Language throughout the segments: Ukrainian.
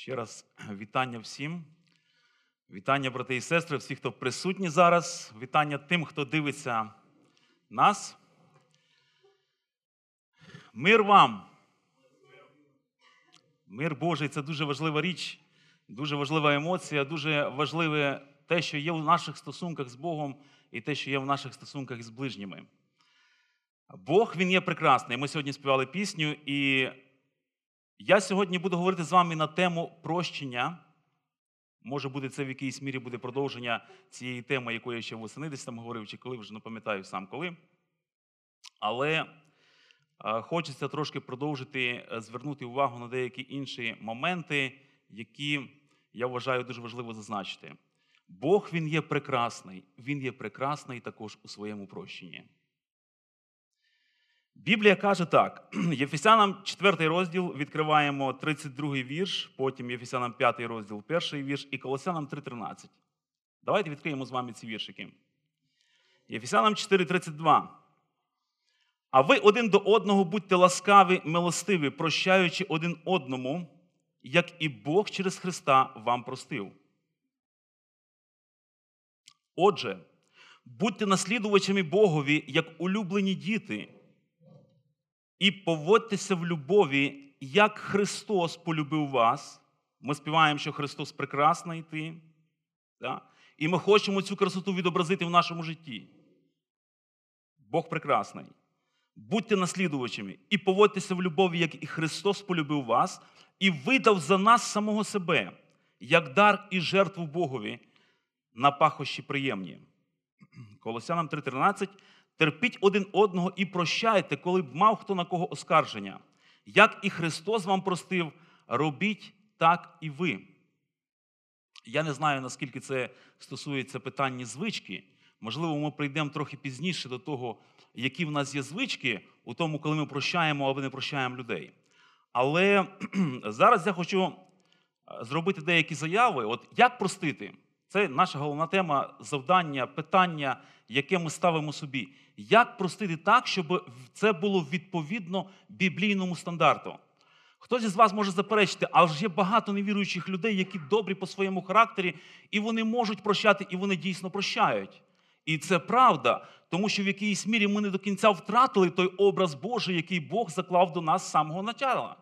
Ще раз вітання всім. Вітання, брати і сестри, всі, хто присутні зараз. Вітання тим, хто дивиться нас. Мир вам. Мир Божий це дуже важлива річ, дуже важлива емоція, дуже важливе те, що є в наших стосунках з Богом, і те, що є в наших стосунках з ближніми. Бог він є прекрасний. Ми сьогодні співали пісню, і я сьогодні буду говорити з вами на тему прощення. Може буде це в якійсь мірі буде продовження цієї теми, якої я ще восени десь там говорив, чи коли вже не пам'ятаю сам коли. Але е, хочеться трошки продовжити е, звернути увагу на деякі інші моменти, які я вважаю дуже важливо зазначити. Бог він є прекрасний, він є прекрасний також у своєму прощенні. Біблія каже так: Єфесянам 4 розділ відкриваємо 32 вірш, потім Єфесянам 5 розділ, перший вірш і Колосянам 3.13. Давайте відкриємо з вами ці віршики. Єфесянам 4.32. А ви один до одного будьте ласкаві, милостиві, прощаючи один одному, як і Бог через Христа вам простив. Отже, будьте наслідувачами Богові, як улюблені діти, і поводьтеся в любові, як Христос полюбив вас. Ми співаємо, що Христос прекрасний ти. Да? І ми хочемо цю красоту відобразити в нашому житті. Бог прекрасний. Будьте наслідувачами і поводьтеся в любові, як і Христос полюбив вас, і видав за нас самого себе, як дар і жертву Богові на пахощі приємні. Колосянам 3:13. Терпіть один одного і прощайте, коли б мав хто на кого оскарження. Як і Христос вам простив, робіть так і ви. Я не знаю, наскільки це стосується питання звички. Можливо, ми прийдемо трохи пізніше до того, які в нас є звички, у тому, коли ми прощаємо або не прощаємо людей. Але зараз я хочу зробити деякі заяви. От як простити? Це наша головна тема завдання, питання, яке ми ставимо собі. Як простити так, щоб це було відповідно біблійному стандарту? Хтось із вас може заперечити, але ж є багато невіруючих людей, які добрі по своєму характері, і вони можуть прощати, і вони дійсно прощають. І це правда, тому що в якійсь мірі ми не до кінця втратили той образ Божий, який Бог заклав до нас з самого начала.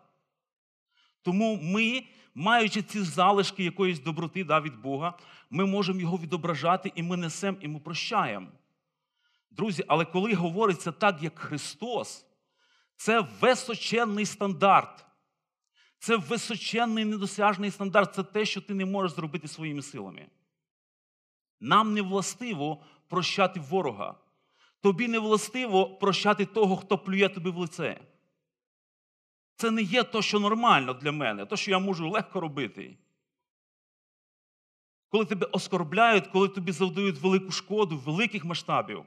Тому ми, маючи ці залишки якоїсь доброти да, від Бога, ми можемо його відображати, і ми несемо, і ми прощаємо. Друзі, але коли говориться так, як Христос, це височенний стандарт. Це височенний недосяжний стандарт. Це те, що ти не можеш зробити своїми силами. Нам не властиво прощати ворога. Тобі не властиво прощати того, хто плює тобі в лице. Це не є то, що нормально для мене, то, що я можу легко робити. Коли тебе оскорбляють, коли тобі завдають велику шкоду, великих масштабів.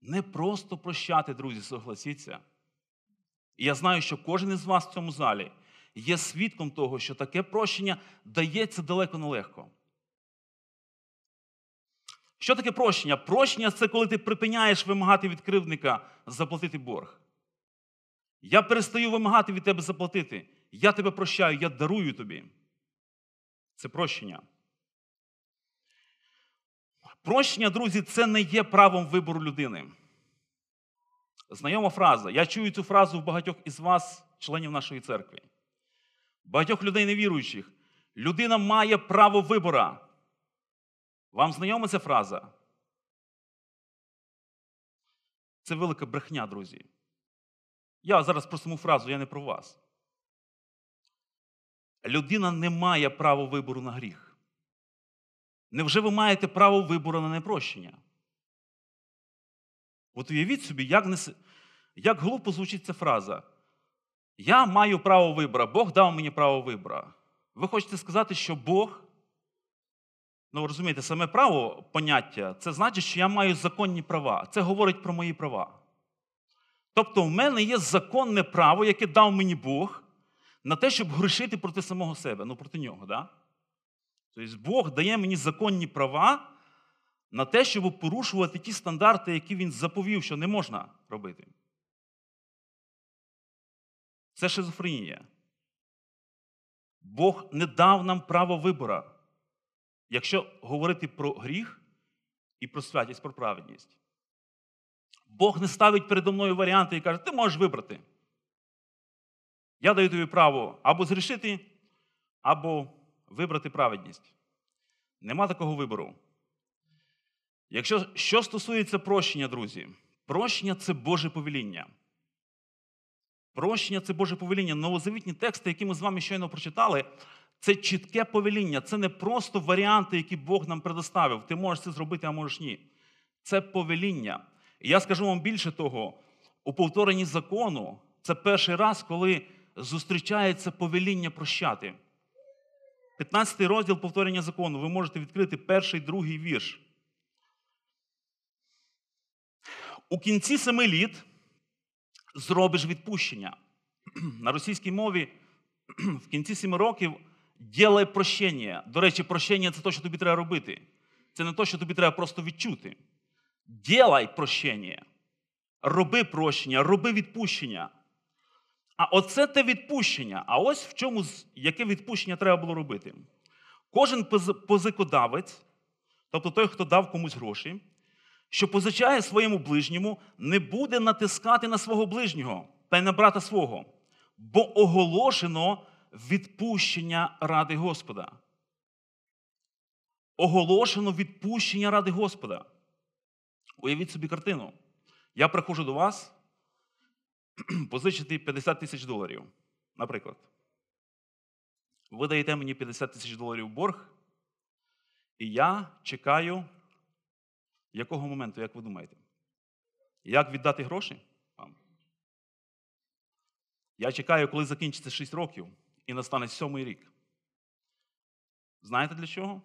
Не просто прощати, друзі, согласіться. І я знаю, що кожен із вас в цьому залі є свідком того, що таке прощення дається далеко нелегко. Що таке прощення? Прощення це коли ти припиняєш вимагати від кривдника заплатити борг. Я перестаю вимагати від тебе заплатити. Я тебе прощаю, я дарую тобі. Це прощення. Прощення, друзі, це не є правом вибору людини. Знайома фраза. Я чую цю фразу в багатьох із вас, членів нашої церкви. Багатьох людей невіруючих. Людина має право вибора. Вам знайома ця фраза? Це велика брехня, друзі. Я зараз про саму фразу, я не про вас. Людина не має права вибору на гріх. Невже ви маєте право вибору на непрощення? От уявіть собі, як не... як глупо звучить ця фраза. Я маю право вибору, Бог дав мені право вибору. Ви хочете сказати, що Бог, ну розумієте, саме право поняття, це значить, що я маю законні права. Це говорить про мої права. Тобто, в мене є законне право, яке дав мені Бог, на те, щоб грішити проти самого себе, ну проти нього. Да? Тобто Бог дає мені законні права на те, щоб порушувати ті стандарти, які він заповів, що не можна робити. Це шизофренія. Бог не дав нам право вибора, якщо говорити про гріх і про святість, про праведність. Бог не ставить передо мною варіанти і каже, ти можеш вибрати. Я даю тобі право або зрішити, або вибрати праведність. Нема такого вибору. Якщо що стосується прощення, друзі, прощення це Боже повеління. Прощення це Боже повеління. Новозавітні тексти, які ми з вами щойно прочитали, це чітке повеління. Це не просто варіанти, які Бог нам предоставив. Ти можеш це зробити, а можеш ні. Це повеління. І я скажу вам більше того, у повторенні закону це перший раз, коли зустрічається повеління прощати. 15 розділ повторення закону. Ви можете відкрити перший другий вірш. У кінці семи літ зробиш відпущення. На російській мові в кінці семи років ділай прощення. До речі, прощення це те, що тобі треба робити. Це не те, що тобі треба просто відчути. Ділай прощення. Роби прощення, роби відпущення. А оце те відпущення. А ось в чому яке відпущення треба було робити. Кожен позикодавець, тобто той, хто дав комусь гроші, що позичає своєму ближньому, не буде натискати на свого ближнього та й на брата свого, бо оголошено відпущення ради Господа. Оголошено відпущення ради Господа. Уявіть собі картину. Я приходжу до вас позичити 50 тисяч доларів, наприклад. Ви даєте мені 50 тисяч доларів борг, і я чекаю якого моменту, як ви думаєте? Як віддати гроші вам? Я чекаю, коли закінчиться 6 років і настане сьомий рік. Знаєте для чого?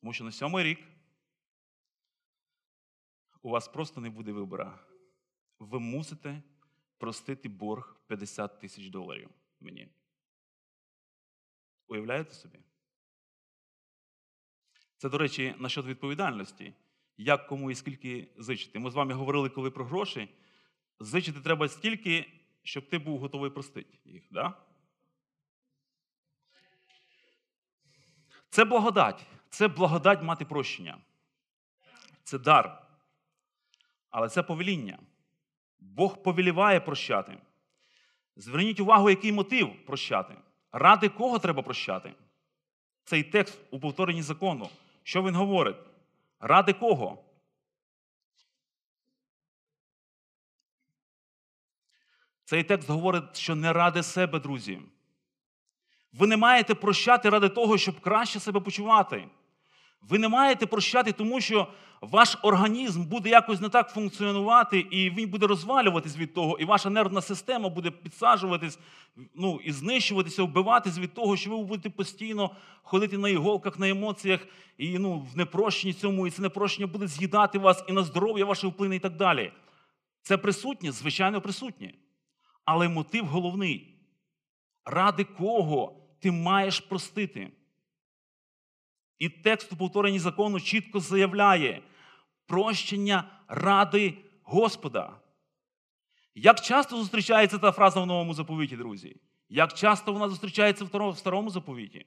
Тому що на сьомий рік у вас просто не буде вибора. Ви мусите простити борг 50 тисяч доларів мені. Уявляєте собі? Це, до речі, насчет відповідальності. Як кому і скільки зичити. Ми з вами говорили, коли про гроші. Зичити треба стільки, щоб ти був готовий простити їх. Да? Це благодать. Це благодать мати прощення. Це дар. Але це повеління. Бог повеліває прощати. Зверніть увагу, який мотив прощати. Ради кого треба прощати? Цей текст у повторенні закону. Що він говорить? Ради кого? Цей текст говорить, що не ради себе, друзі. Ви не маєте прощати ради того, щоб краще себе почувати. Ви не маєте прощати, тому що ваш організм буде якось не так функціонувати, і він буде розвалюватись від того, і ваша нервна система буде підсаджуватись ну, і знищуватися, вбиватись від того, що ви будете постійно ходити на іголках, на емоціях, і ну, в непрощенні цьому, і це непрощення буде з'їдати вас і на здоров'я ваше вплине, і так далі. Це присутнє, звичайно, присутнє. Але мотив головний. Ради кого ти маєш простити? І текст у повторенні закону чітко заявляє прощення ради Господа. Як часто зустрічається та фраза в новому заповіті, друзі? Як часто вона зустрічається в старому заповіті?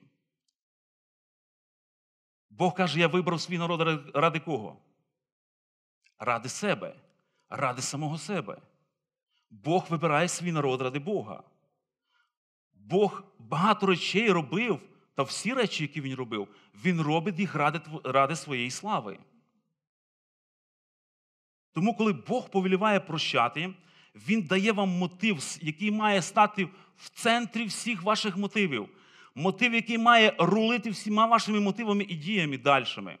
Бог каже, я вибрав свій народ ради кого? Ради себе, ради самого себе. Бог вибирає свій народ ради Бога. Бог багато речей робив та всі речі, які він робив, він робить їх ради, ради своєї слави. Тому, коли Бог повеліває прощати, Він дає вам мотив, який має стати в центрі всіх ваших мотивів. Мотив, який має рулити всіма вашими мотивами і діями дальшими.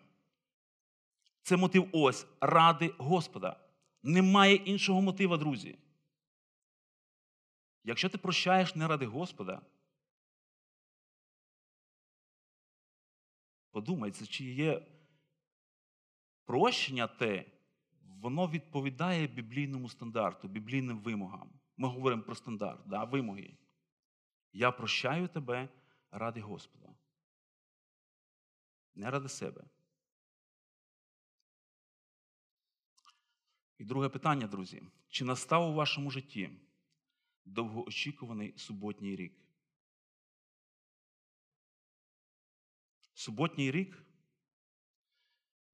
Це мотив ось ради Господа. Немає іншого мотива, друзі. Якщо ти прощаєш не ради Господа, Подумайте, чи є прощення те, воно відповідає біблійному стандарту, біблійним вимогам. Ми говоримо про стандарт, да, вимоги. Я прощаю тебе ради Господа. Не ради себе. І друге питання, друзі. Чи настав у вашому житті довгоочікуваний суботній рік? Суботній рік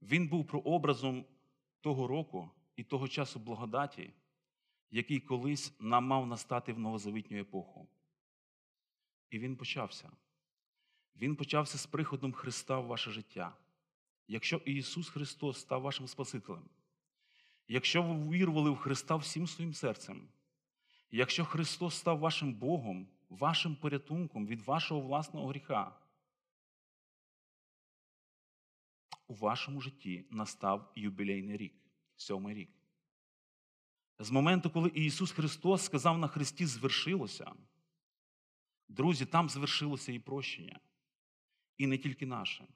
він був прообразом того року і того часу благодаті, який колись нам мав настати в новозавітню епоху. І він почався. Він почався з приходом Христа в ваше життя. Якщо Ісус Христос став вашим Спасителем, якщо ви вірували в Христа всім своїм серцем, якщо Христос став вашим Богом, вашим порятунком від вашого власного гріха, у вашому житті настав юбілейний рік, сьомий рік. З моменту, коли Ісус Христос сказав на Христі, звершилося, друзі, там звершилося і прощення, і не тільки наше.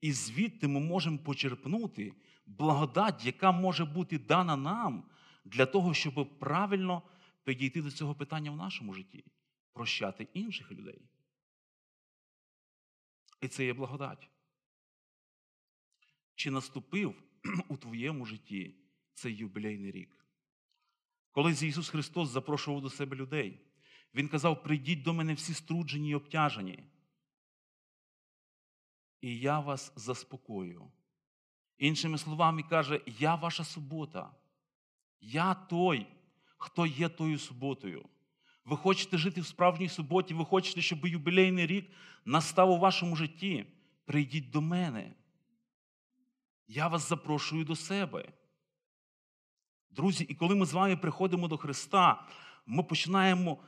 І звідти ми можемо почерпнути благодать, яка може бути дана нам для того, щоб правильно підійти до цього питання в нашому житті, прощати інших людей. І це є благодать. Чи наступив у твоєму житті цей юбілейний рік? Коли Ісус Христос запрошував до себе людей, Він казав: прийдіть до мене всі струджені і обтяжені. І я вас заспокою. Іншими словами, каже, я ваша субота. Я той, хто є тою суботою. Ви хочете жити в справжній суботі, ви хочете, щоб юбілейний рік настав у вашому житті. Прийдіть до мене. Я вас запрошую до себе. Друзі, і коли ми з вами приходимо до Христа, ми починаємо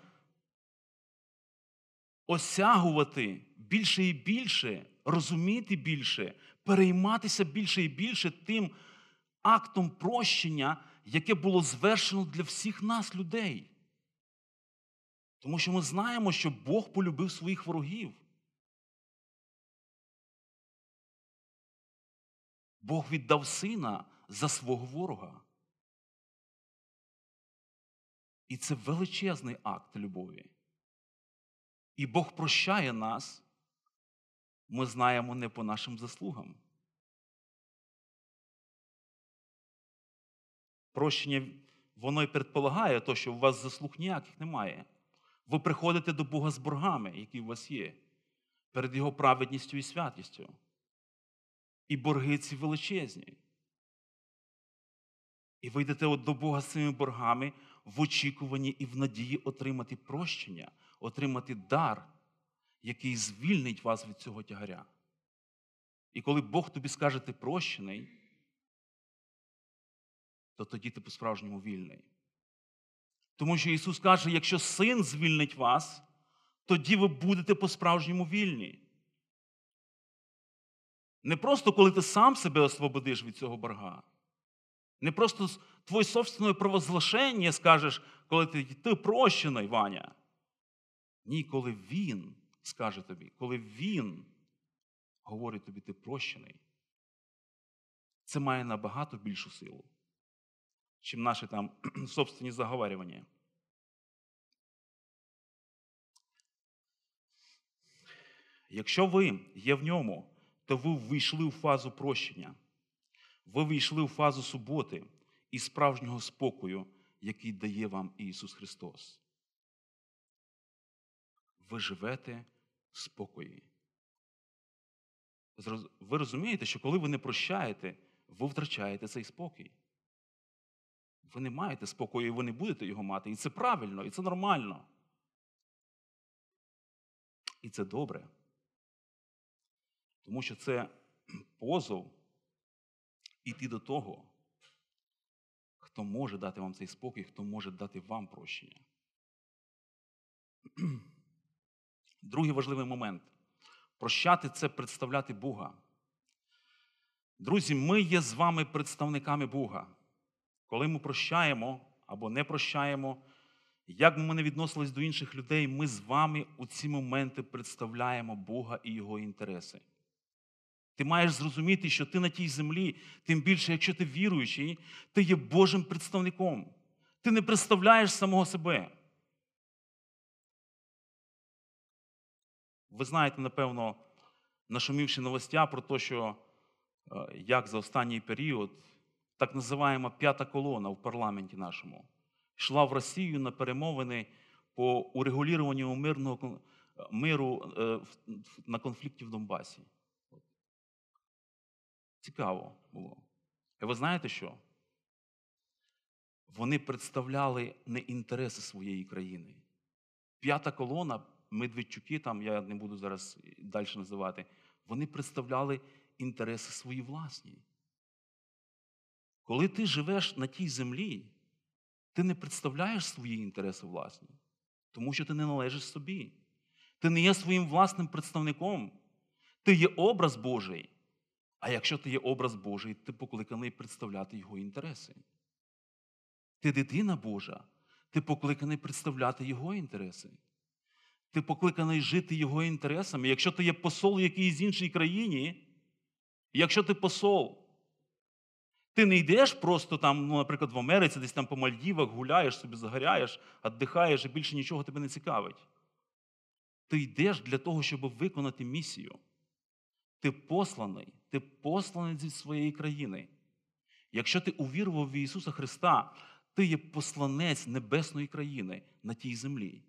осягувати більше і більше, розуміти більше, перейматися більше і більше тим актом прощення, яке було звершено для всіх нас, людей. Тому що ми знаємо, що Бог полюбив своїх ворогів. Бог віддав сина за свого ворога. І це величезний акт любові. І Бог прощає нас, ми знаємо не по нашим заслугам. Прощення, воно і предполагає то, що у вас заслуг ніяких немає. Ви приходите до Бога з боргами, які у вас є, перед Його праведністю і святістю. І борги ці величезні. І ви йдете до Бога з цими боргами в очікуванні і в надії отримати прощення, отримати дар, який звільнить вас від цього тягаря. І коли Бог тобі скаже, ти прощений, то тоді ти по-справжньому вільний. Тому що Ісус каже, якщо син звільнить вас, тоді ви будете по-справжньому вільні. Не просто коли ти сам себе освободиш від цього борга. Не просто твоє собственне провозглашення скажеш, коли ти ти прощений, Ваня. Ні, коли Він скаже тобі, коли Він говорить тобі, ти прощений, це має набагато більшу силу, чим наші там собственні заговарювання. Якщо ви є в ньому, то ви ввійшли у фазу прощення. Ви війшли у фазу суботи і справжнього спокою, який дає вам Ісус Христос. Ви живете в спокої. Ви розумієте, що коли ви не прощаєте, ви втрачаєте цей спокій. Ви не маєте спокою, і ви не будете його мати. І це правильно, і це нормально. І це добре. Тому що це позов іти до того, хто може дати вам цей спокій, хто може дати вам прощення. Другий важливий момент. Прощати це представляти Бога. Друзі, ми є з вами представниками Бога. Коли ми прощаємо або не прощаємо, як би ми не відносились до інших людей, ми з вами у ці моменти представляємо Бога і Його інтереси. Ти маєш зрозуміти, що ти на тій землі, тим більше, якщо ти віруючий, ти є Божим представником. Ти не представляєш самого себе. Ви знаєте, напевно, нашумівши новостя про те, що е, як за останній період так називаємо п'ята колона в парламенті нашому йшла в Росію на перемовини по урегулюванню мирного миру е, на конфлікті в Донбасі. Цікаво було. І ви знаєте що? Вони представляли не інтереси своєї країни. П'ята колона, Медведчуки, там я не буду зараз далі називати, вони представляли інтереси свої власні. Коли ти живеш на тій землі, ти не представляєш свої інтереси власні, тому що ти не належиш собі. Ти не є своїм власним представником. Ти є образ Божий. А якщо ти є образ Божий, ти покликаний представляти Його інтереси. Ти дитина Божа, ти покликаний представляти Його інтереси. Ти покликаний жити Його інтересами. Якщо ти є посол в якійсь іншій країні, якщо ти посол, ти не йдеш просто там, ну, наприклад, в Америці, десь там по Мальдівах гуляєш, собі загоряєш, віддихаєш і більше нічого тебе не цікавить. Ти йдеш для того, щоб виконати місію. Ти посланий, ти посланий зі своєї країни. Якщо ти увірував в Ісуса Христа, ти є посланець небесної країни на тій землі.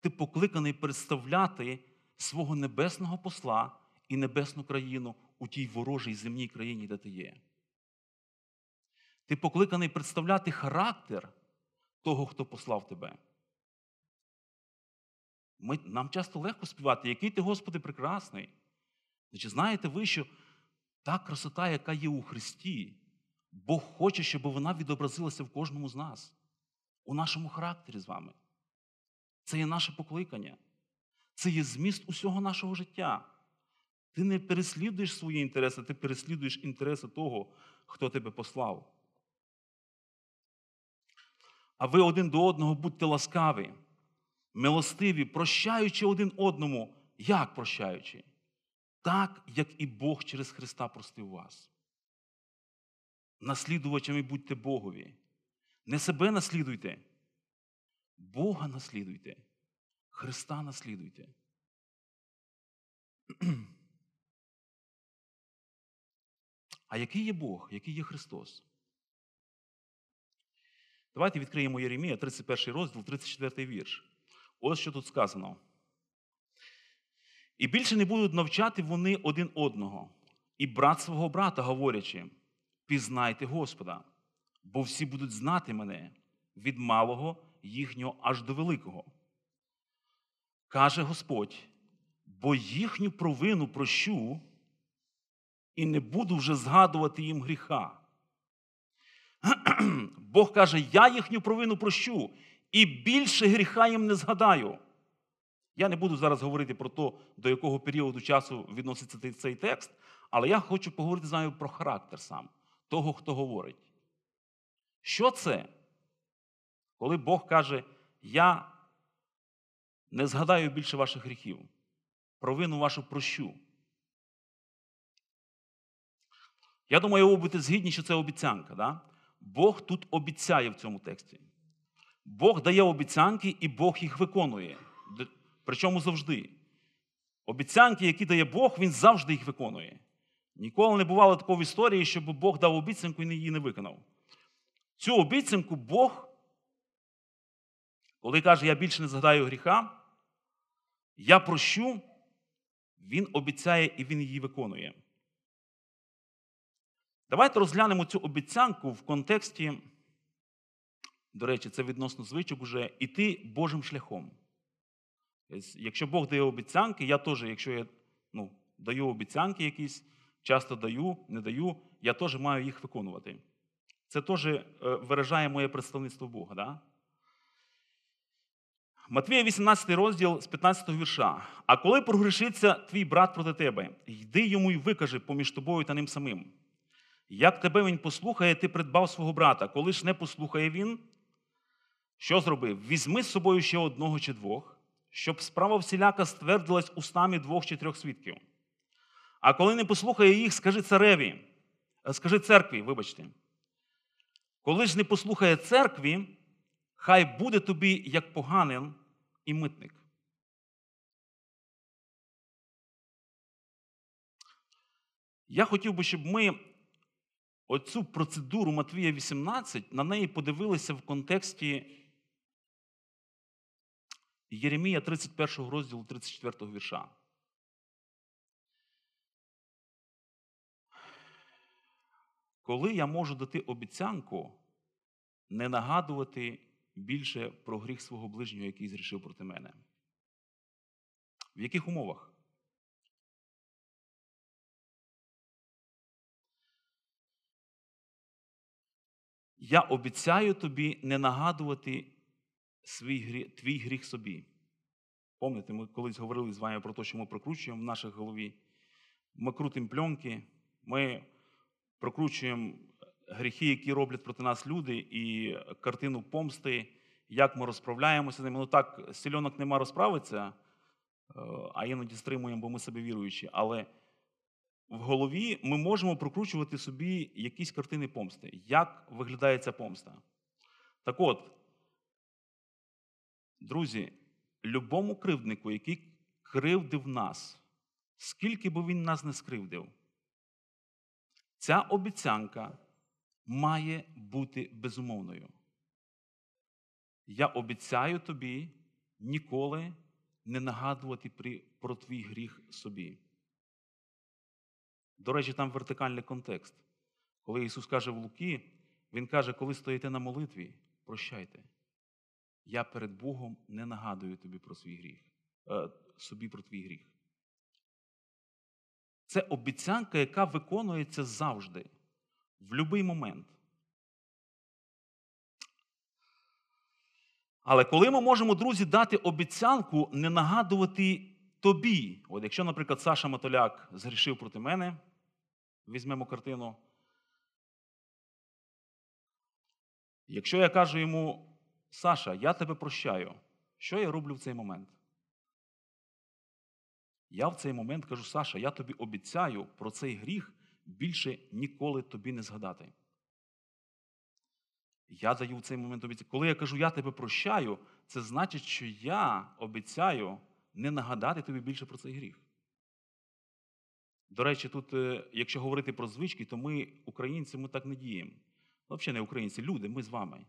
Ти покликаний представляти свого небесного посла і небесну країну у тій ворожій земній країні, де ти є. Ти покликаний представляти характер того, хто послав тебе. Ми, нам часто легко співати, який ти, Господи, прекрасний. Значить, знаєте ви, що та красота, яка є у Христі, Бог хоче, щоб вона відобразилася в кожному з нас, у нашому характері з вами. Це є наше покликання. Це є зміст усього нашого життя. Ти не переслідуєш свої інтереси, ти переслідуєш інтереси того, хто тебе послав. А ви один до одного будьте ласкаві, милостиві, прощаючи один одному, як прощаючи? Так, як і Бог через Христа простив вас. Наслідувачами будьте Богові. Не себе наслідуйте, Бога наслідуйте, Христа наслідуйте. А який є Бог, який є Христос? Давайте відкриємо Єремія, 31 розділ, 34 вірш. Ось що тут сказано. І більше не будуть навчати вони один одного, і брат свого брата, говорячи, пізнайте Господа, бо всі будуть знати мене від малого їхнього аж до великого. Каже Господь, бо їхню провину прощу, і не буду вже згадувати їм гріха. Бог каже, я їхню провину прощу, і більше гріха їм не згадаю. Я не буду зараз говорити про те, до якого періоду часу відноситься цей текст, але я хочу поговорити з вами про характер сам того, хто говорить. Що це? Коли Бог каже, я не згадаю більше ваших гріхів, провину вашу прощу. Я думаю, ви будете згідні, що це обіцянка. Да? Бог тут обіцяє в цьому тексті. Бог дає обіцянки і Бог їх виконує. Причому завжди. Обіцянки, які дає Бог, Він завжди їх виконує. Ніколи не бувало такого в історії, щоб Бог дав обіцянку і її не виконав. Цю обіцянку Бог, коли каже, я більше не згадаю гріха, я прощу, Він обіцяє і Він її виконує. Давайте розглянемо цю обіцянку в контексті, до речі, це відносно звичок уже іти Божим шляхом. Якщо Бог дає обіцянки, я теж, якщо я ну, даю обіцянки якісь, часто даю, не даю, я теж маю їх виконувати. Це теж виражає моє представництво Бога. Да? Матвія 18 розділ з 15 вірша. А коли прогрішиться твій брат проти тебе, йди йому й викажи поміж тобою та ним самим. Як тебе він послухає, ти придбав свого брата. Коли ж не послухає він, що зробив? Візьми з собою ще одного чи двох, щоб справа всіляка ствердилась устами двох чи трьох свідків. А коли не послухає їх, скажи цареві, скажи церкві, вибачте. Коли ж не послухає церкві, хай буде тобі як поганин і митник. Я хотів би, щоб ми оцю процедуру Матвія 18 на неї подивилися в контексті Єремія 31 розділу 34 вірша. Коли я можу дати обіцянку не нагадувати більше про гріх свого ближнього, який зрішив проти мене? В яких умовах? Я обіцяю тобі не нагадувати свій гріх, твій гріх собі. Пам'ятаєте, ми колись говорили з вами про те, що ми прокручуємо в нашій голові. Ми крутимо пленки, ми прокручуємо гріхи, які роблять проти нас люди, і картину помсти, як ми розправляємося з ними. Ну так, сільонок нема розправиться, е, а іноді стримуємо, бо ми себе віруючі. Але в голові ми можемо прокручувати собі якісь картини помсти. Як виглядає ця помста? Так от, друзі, любому кривднику, який кривдив нас, скільки би він нас не скривдив, ця обіцянка має бути безумовною. Я обіцяю тобі ніколи не нагадувати про твій гріх собі. До речі, там вертикальний контекст. Коли Ісус каже в Луки, Він каже, коли стоїте на молитві, прощайте. Я перед Богом не нагадую тобі про свій гріх, е, собі про твій гріх. Це обіцянка, яка виконується завжди, в будь-який момент. Але коли ми можемо, друзі, дати обіцянку не нагадувати тобі, от якщо, наприклад, Саша Матоляк згрішив проти мене, візьмемо картину. Якщо я кажу йому, Саша, я тебе прощаю, що я роблю в цей момент? Я в цей момент кажу, Саша, я тобі обіцяю про цей гріх більше ніколи тобі не згадати. Я даю в цей момент обіцянку. Коли я кажу, я тебе прощаю, це значить, що я обіцяю не нагадати тобі більше про цей гріх. До речі, тут, е, якщо говорити про звички, то ми, українці, ми так не діємо. Взагалі не українці, люди, ми з вами.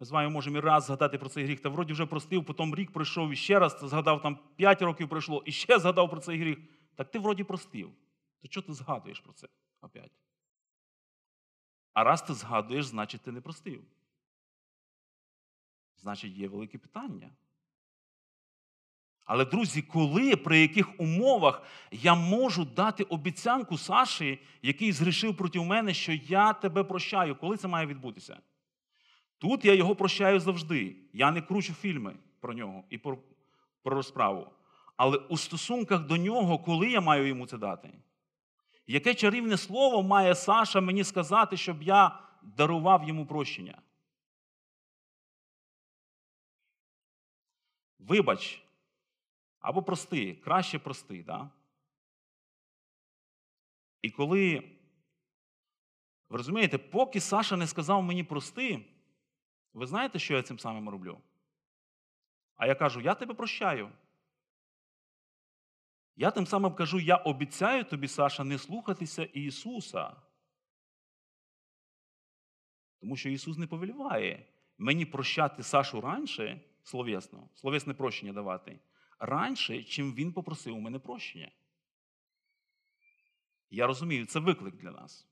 Ми з вами можемо і раз згадати про цей гріх, та вроді вже простив, потім рік пройшов і ще раз згадав, там 5 років пройшло, і ще згадав про цей гріх. Так ти вроді простив. То чого ти згадуєш про це опять? А раз ти згадуєш, значить ти не простив. Значить, є велике питання. Але, друзі, коли, при яких умовах я можу дати обіцянку Саші, який згрішив проти мене, що я тебе прощаю, коли це має відбутися? Тут я його прощаю завжди. Я не кручу фільми про нього і про, про розправу. Але у стосунках до нього, коли я маю йому це дати? Яке чарівне слово має Саша мені сказати, щоб я дарував йому прощення? Вибач, або прости, краще прости. Да? І коли, ви розумієте, поки Саша не сказав мені прости, ви знаєте, що я цим самим роблю? А я кажу, я тебе прощаю. Я тим самим кажу, я обіцяю тобі, Саша, не слухатися Ісуса. Тому що Ісус не повеліває мені прощати Сашу раніше, словесно, словесне прощення давати, раніше, чим Він попросив у мене прощення. Я розумію, це виклик для нас.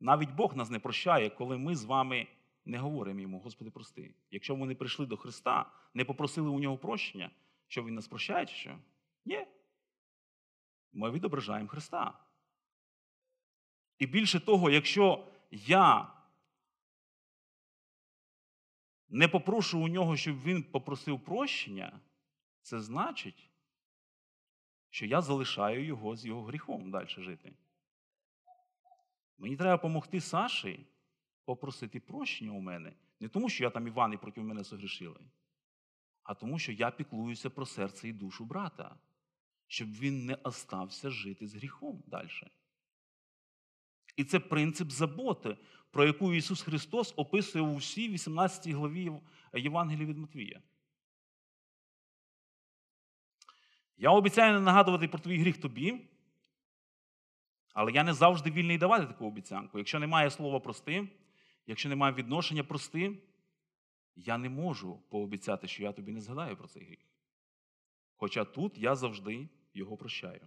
Навіть Бог нас не прощає, коли ми з вами не говоримо йому, Господи, прости. Якщо не прийшли до Христа, не попросили у нього прощення, що Він нас прощає, чи що? Ні. Ми відображаємо Христа. І більше того, якщо я не попрошу у нього, щоб він попросив прощення, це значить, що я залишаю його з його гріхом далі жити. Мені треба допомогти Саші попросити прощення у мене. Не тому, що я там Іван і проти мене согрішили, а тому, що я піклуюся про серце і душу брата, щоб він не остався жити з гріхом далі. І це принцип заботи, про яку Ісус Христос описує у всій 18 главі Євангелії від Матвія. Я обіцяю не нагадувати про твій гріх тобі, але я не завжди вільний давати таку обіцянку. Якщо немає слова прости, якщо немає відношення прости, я не можу пообіцяти, що я тобі не згадаю про цей гріх. Хоча тут я завжди його прощаю.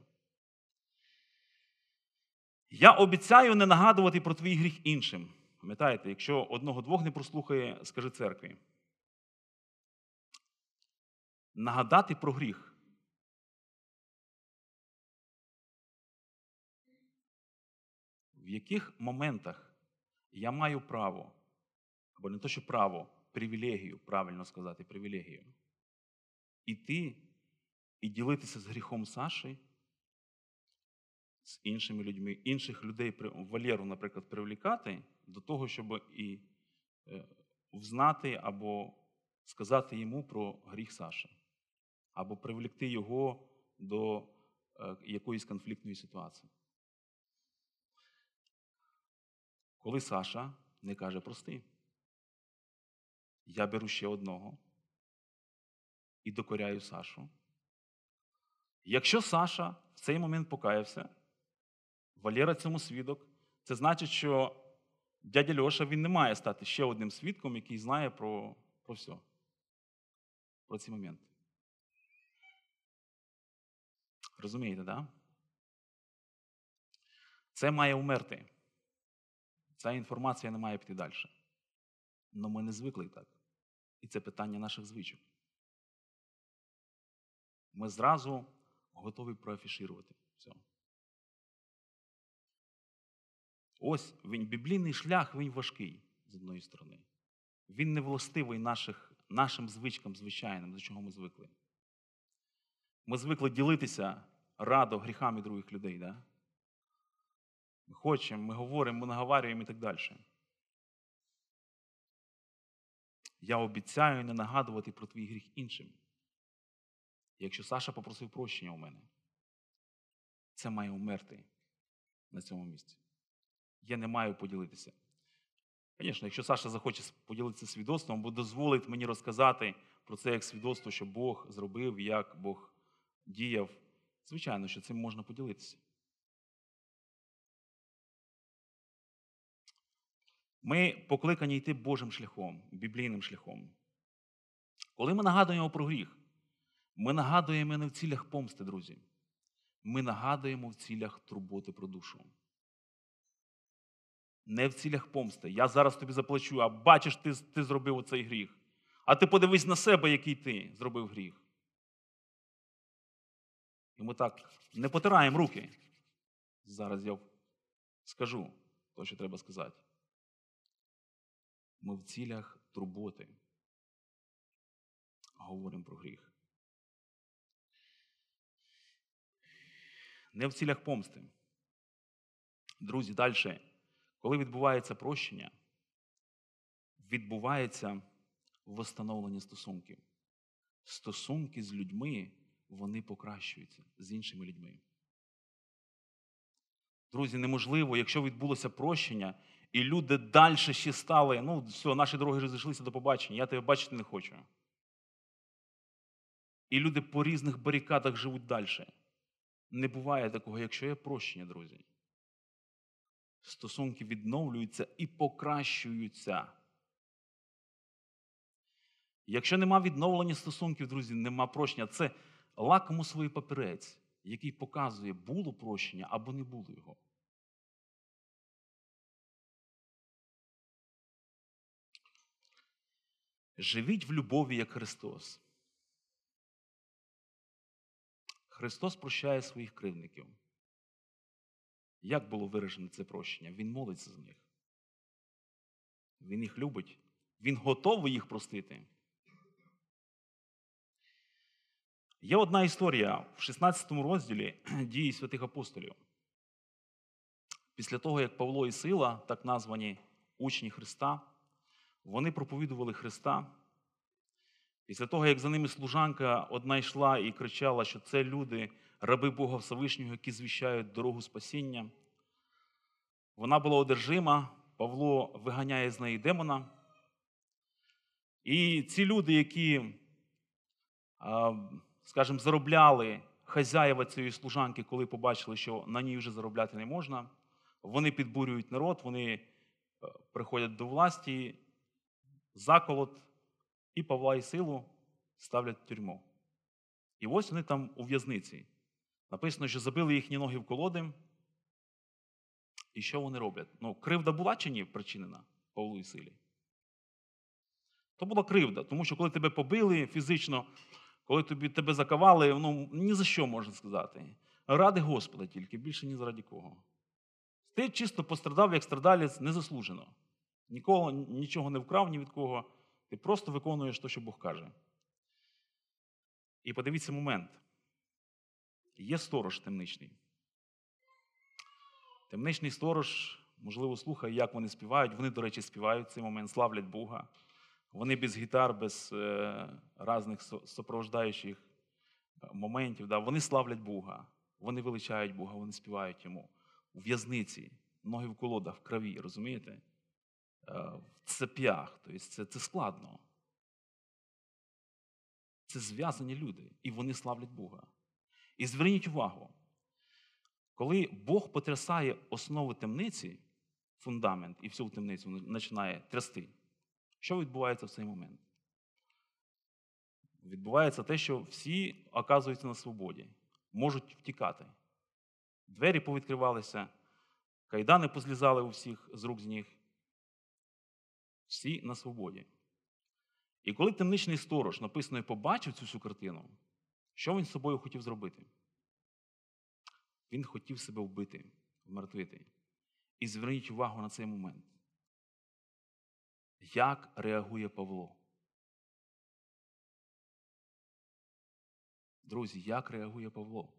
Я обіцяю не нагадувати про твій гріх іншим. Пам'ятаєте, якщо одного-двох не прослухає, скажи церкві. Нагадати про гріх. В яких моментах я маю право, або не то, що право, привілегію, правильно сказати, привілегію, іти і ділитися з гріхом Саші з іншими людьми, інших людей, Валеру, наприклад, привлікати до того, щоб і е, взнати або сказати йому про гріх Саші, або привлекти його до е, якоїсь конфліктної ситуації. Коли Саша не каже прости, я беру ще одного і докоряю Сашу. Якщо Саша в цей момент покаявся, Валера цьому свідок, це значить, що дядя Льоша він не має стати ще одним свідком, який знає про, про все, про ці моменти. Розумієте? Да? Це має умерти. Ця інформація не має піти далі. Але ми не звикли так. І це питання наших звичок. Ми зразу готові проафішувати все. Ось він, біблійний шлях, він важкий, з одної сторони. Він не властивий наших, нашим звичкам звичайним, до чого ми звикли. Ми звикли ділитися радо гріхами других людей. Да? Ми хочемо, ми говоримо, ми наговарюємо і так далі. Я обіцяю не нагадувати про твій гріх іншим. Якщо Саша попросив прощення у мене, це має умерти на цьому місці. Я не маю поділитися. Звісно, якщо Саша захоче поділитися свідоцтвом, або дозволить мені розказати про це як свідоцтво, що Бог зробив, як Бог діяв, звичайно, що цим можна поділитися. Ми покликані йти Божим шляхом, біблійним шляхом. Коли ми нагадуємо про гріх, ми нагадуємо не в цілях помсти, друзі. Ми нагадуємо в цілях турботи про душу. Не в цілях помсти. Я зараз тобі заплачу, а бачиш, ти, ти зробив оцей гріх. А ти подивись на себе, який ти зробив гріх. І ми так не потираємо руки. Зараз я скажу те, що треба сказати. Ми в цілях турботи говоримо про гріх. Не в цілях помсти. Друзі, далі, коли відбувається прощення, відбувається восстановлення стосунків. Стосунки з людьми, вони покращуються з іншими людьми. Друзі, неможливо, якщо відбулося прощення, і люди далі ще стали, ну, все, наші дороги розійшлися до побачення, я тебе бачити не хочу. І люди по різних барикадах живуть далі. Не буває такого, якщо є прощення, друзі. Стосунки відновлюються і покращуються. Якщо нема відновлення стосунків, друзі, нема прощення. Це лакмусовий папірець, який показує, було прощення або не було його. Живіть в любові, як Христос. Христос прощає своїх кривдників. Як було виражено це прощення? Він молиться за них. Він їх любить. Він готовий їх простити. Є одна історія в 16 розділі дії святих апостолів. Після того, як Павло і Сила, так названі учні Христа, вони проповідували Христа. Після того, як за ними служанка одна йшла і кричала, що це люди, раби Бога Всевишнього, які звіщають дорогу спасіння, вона була одержима, Павло виганяє з неї демона. І ці люди, які, скажімо, заробляли хазяєва цієї служанки, коли побачили, що на ній вже заробляти не можна, вони підбурюють народ, вони приходять до власті, заколот і Павла і силу ставлять в тюрму. І ось вони там у в'язниці. Написано, що забили їхні ноги в колоди. І що вони роблять? Ну, кривда була чи ні причинена Павлу і силі? То була кривда, тому що коли тебе побили фізично, коли тобі, тебе закавали, ну ні за що можна сказати. Ради Господа тільки, більше ні заради кого. Ти чисто пострадав, як страдалець, незаслужено. Нікого нічого не вкрав ні від кого. Ти просто виконуєш те, що Бог каже. І подивіться момент. Є сторож темничний. Темничний сторож, можливо, слухає, як вони співають. Вони, до речі, співають в цей момент, славлять Бога. Вони без гітар, без е, різних супровождаючих моментів. Да, Вони славлять Бога, вони величають Бога, вони співають йому. У в'язниці, ноги в колодах, в крові, розумієте? Е, в цепях. Тобто це, це складно. Це зв'язані люди, і вони славлять Бога. І зверніть увагу, коли Бог потрясає основи темниці, фундамент, і всю темницю починає трясти, що відбувається в цей момент? Відбувається те, що всі оказуються на свободі, можуть втікати. Двері повідкривалися, кайдани позлізали у всіх з рук з ніг. Всі на свободі. І коли темничний сторож, написано, побачив цю всю картину, що він з собою хотів зробити? Він хотів себе вбити, вмертвити. І зверніть увагу на цей момент. Як реагує Павло? Друзі, як реагує Павло?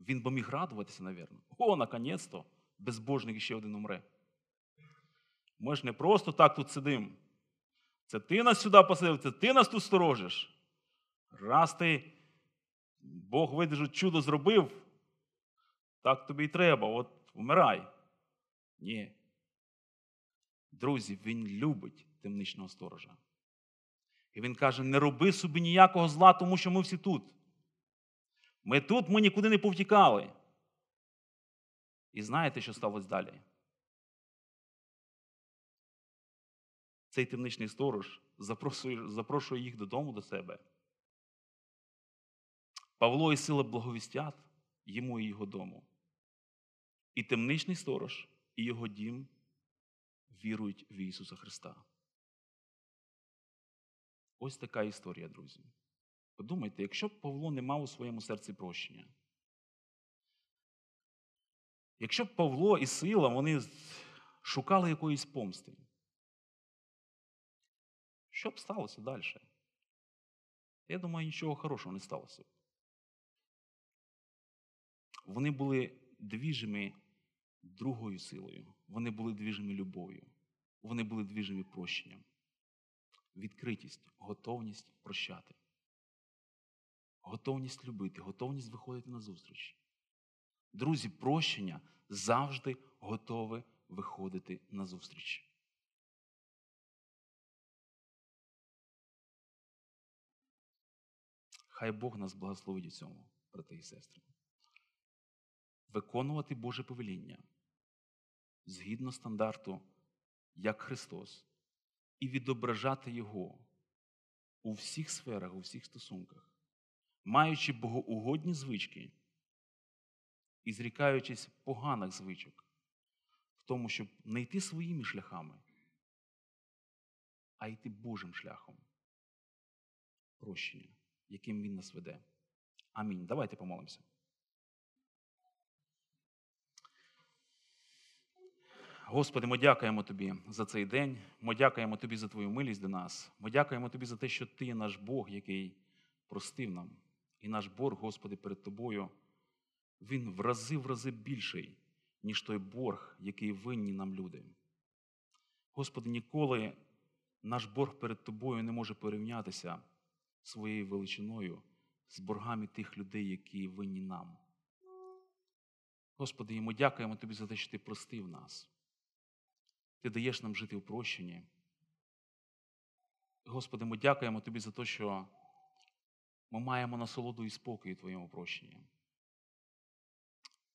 Він би міг радуватися, навірно. О, наконець-то, безбожник ще один умре. Ми ж не просто так тут сидимо. Це ти нас сюди посадив, це ти нас тут сторожиш. Раз ти Бог видержу чудо зробив, так тобі й треба, от вмирай. Ні. Друзі, він любить темничного сторожа. І він каже: не роби собі ніякого зла, тому що ми всі тут. Ми тут, ми нікуди не повтікали. І знаєте, що сталося далі? Цей темничний сторож запрошує, запрошує їх додому до себе. Павло і сила благовістять йому і його дому. І темничний сторож, і його дім вірують в Ісуса Христа. Ось така історія, друзі. Подумайте, якщо б Павло не мав у своєму серці прощення, якщо б Павло і сила вони шукали якоїсь помсти, що б сталося далі? Я думаю, нічого хорошого не сталося. Вони були двіжими другою силою. Вони були двіжими любов'ю. Вони були двіжими прощенням. Відкритість, готовність прощати. Готовність любити, готовність виходити на зустріч. Друзі, прощення завжди готове виходити на зустріч. Хай Бог нас благословить у цьому, брати і сестри. Виконувати Боже повеління згідно стандарту, як Христос, і відображати Його у всіх сферах, у всіх стосунках, маючи богоугодні звички і зрікаючись поганих звичок, в тому, щоб не йти своїми шляхами, а йти Божим шляхом прощення яким Він нас веде. Амінь. Давайте помолимося. Господи, ми дякуємо Тобі за цей день. Ми дякуємо Тобі за Твою милість до нас. Ми дякуємо Тобі за те, що Ти наш Бог, який простив нам. І наш борг, Господи, перед Тобою, він в рази в рази більший, ніж той борг, який винні нам люди. Господи, ніколи наш борг перед Тобою не може порівнятися своєю величиною з боргами тих людей, які винні нам. Господи, і ми дякуємо Тобі за те, що Ти простив нас. Ти даєш нам жити в прощенні. Господи, ми дякуємо Тобі за те, що ми маємо насолоду і спокій у Твоєму прощенні.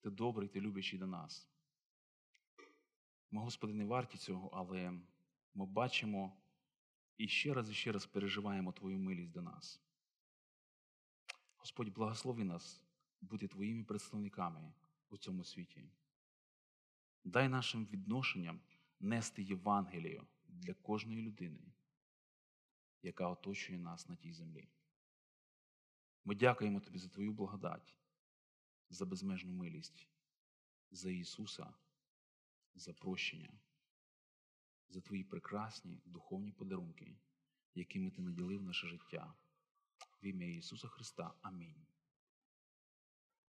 Ти добрий, ти любячий до нас. Ми, Господи, не варті цього, але ми бачимо і ще раз і ще раз переживаємо Твою милість до нас. Господь, благослови нас бути Твоїми представниками у цьому світі. Дай нашим відношенням нести Євангелію для кожної людини, яка оточує нас на тій землі. Ми дякуємо Тобі за Твою благодать, за безмежну милість, за Ісуса, за прощення, за Твої прекрасні духовні подарунки, якими Ти наділив наше життя. В ім'я Ісуса Христа. Амінь.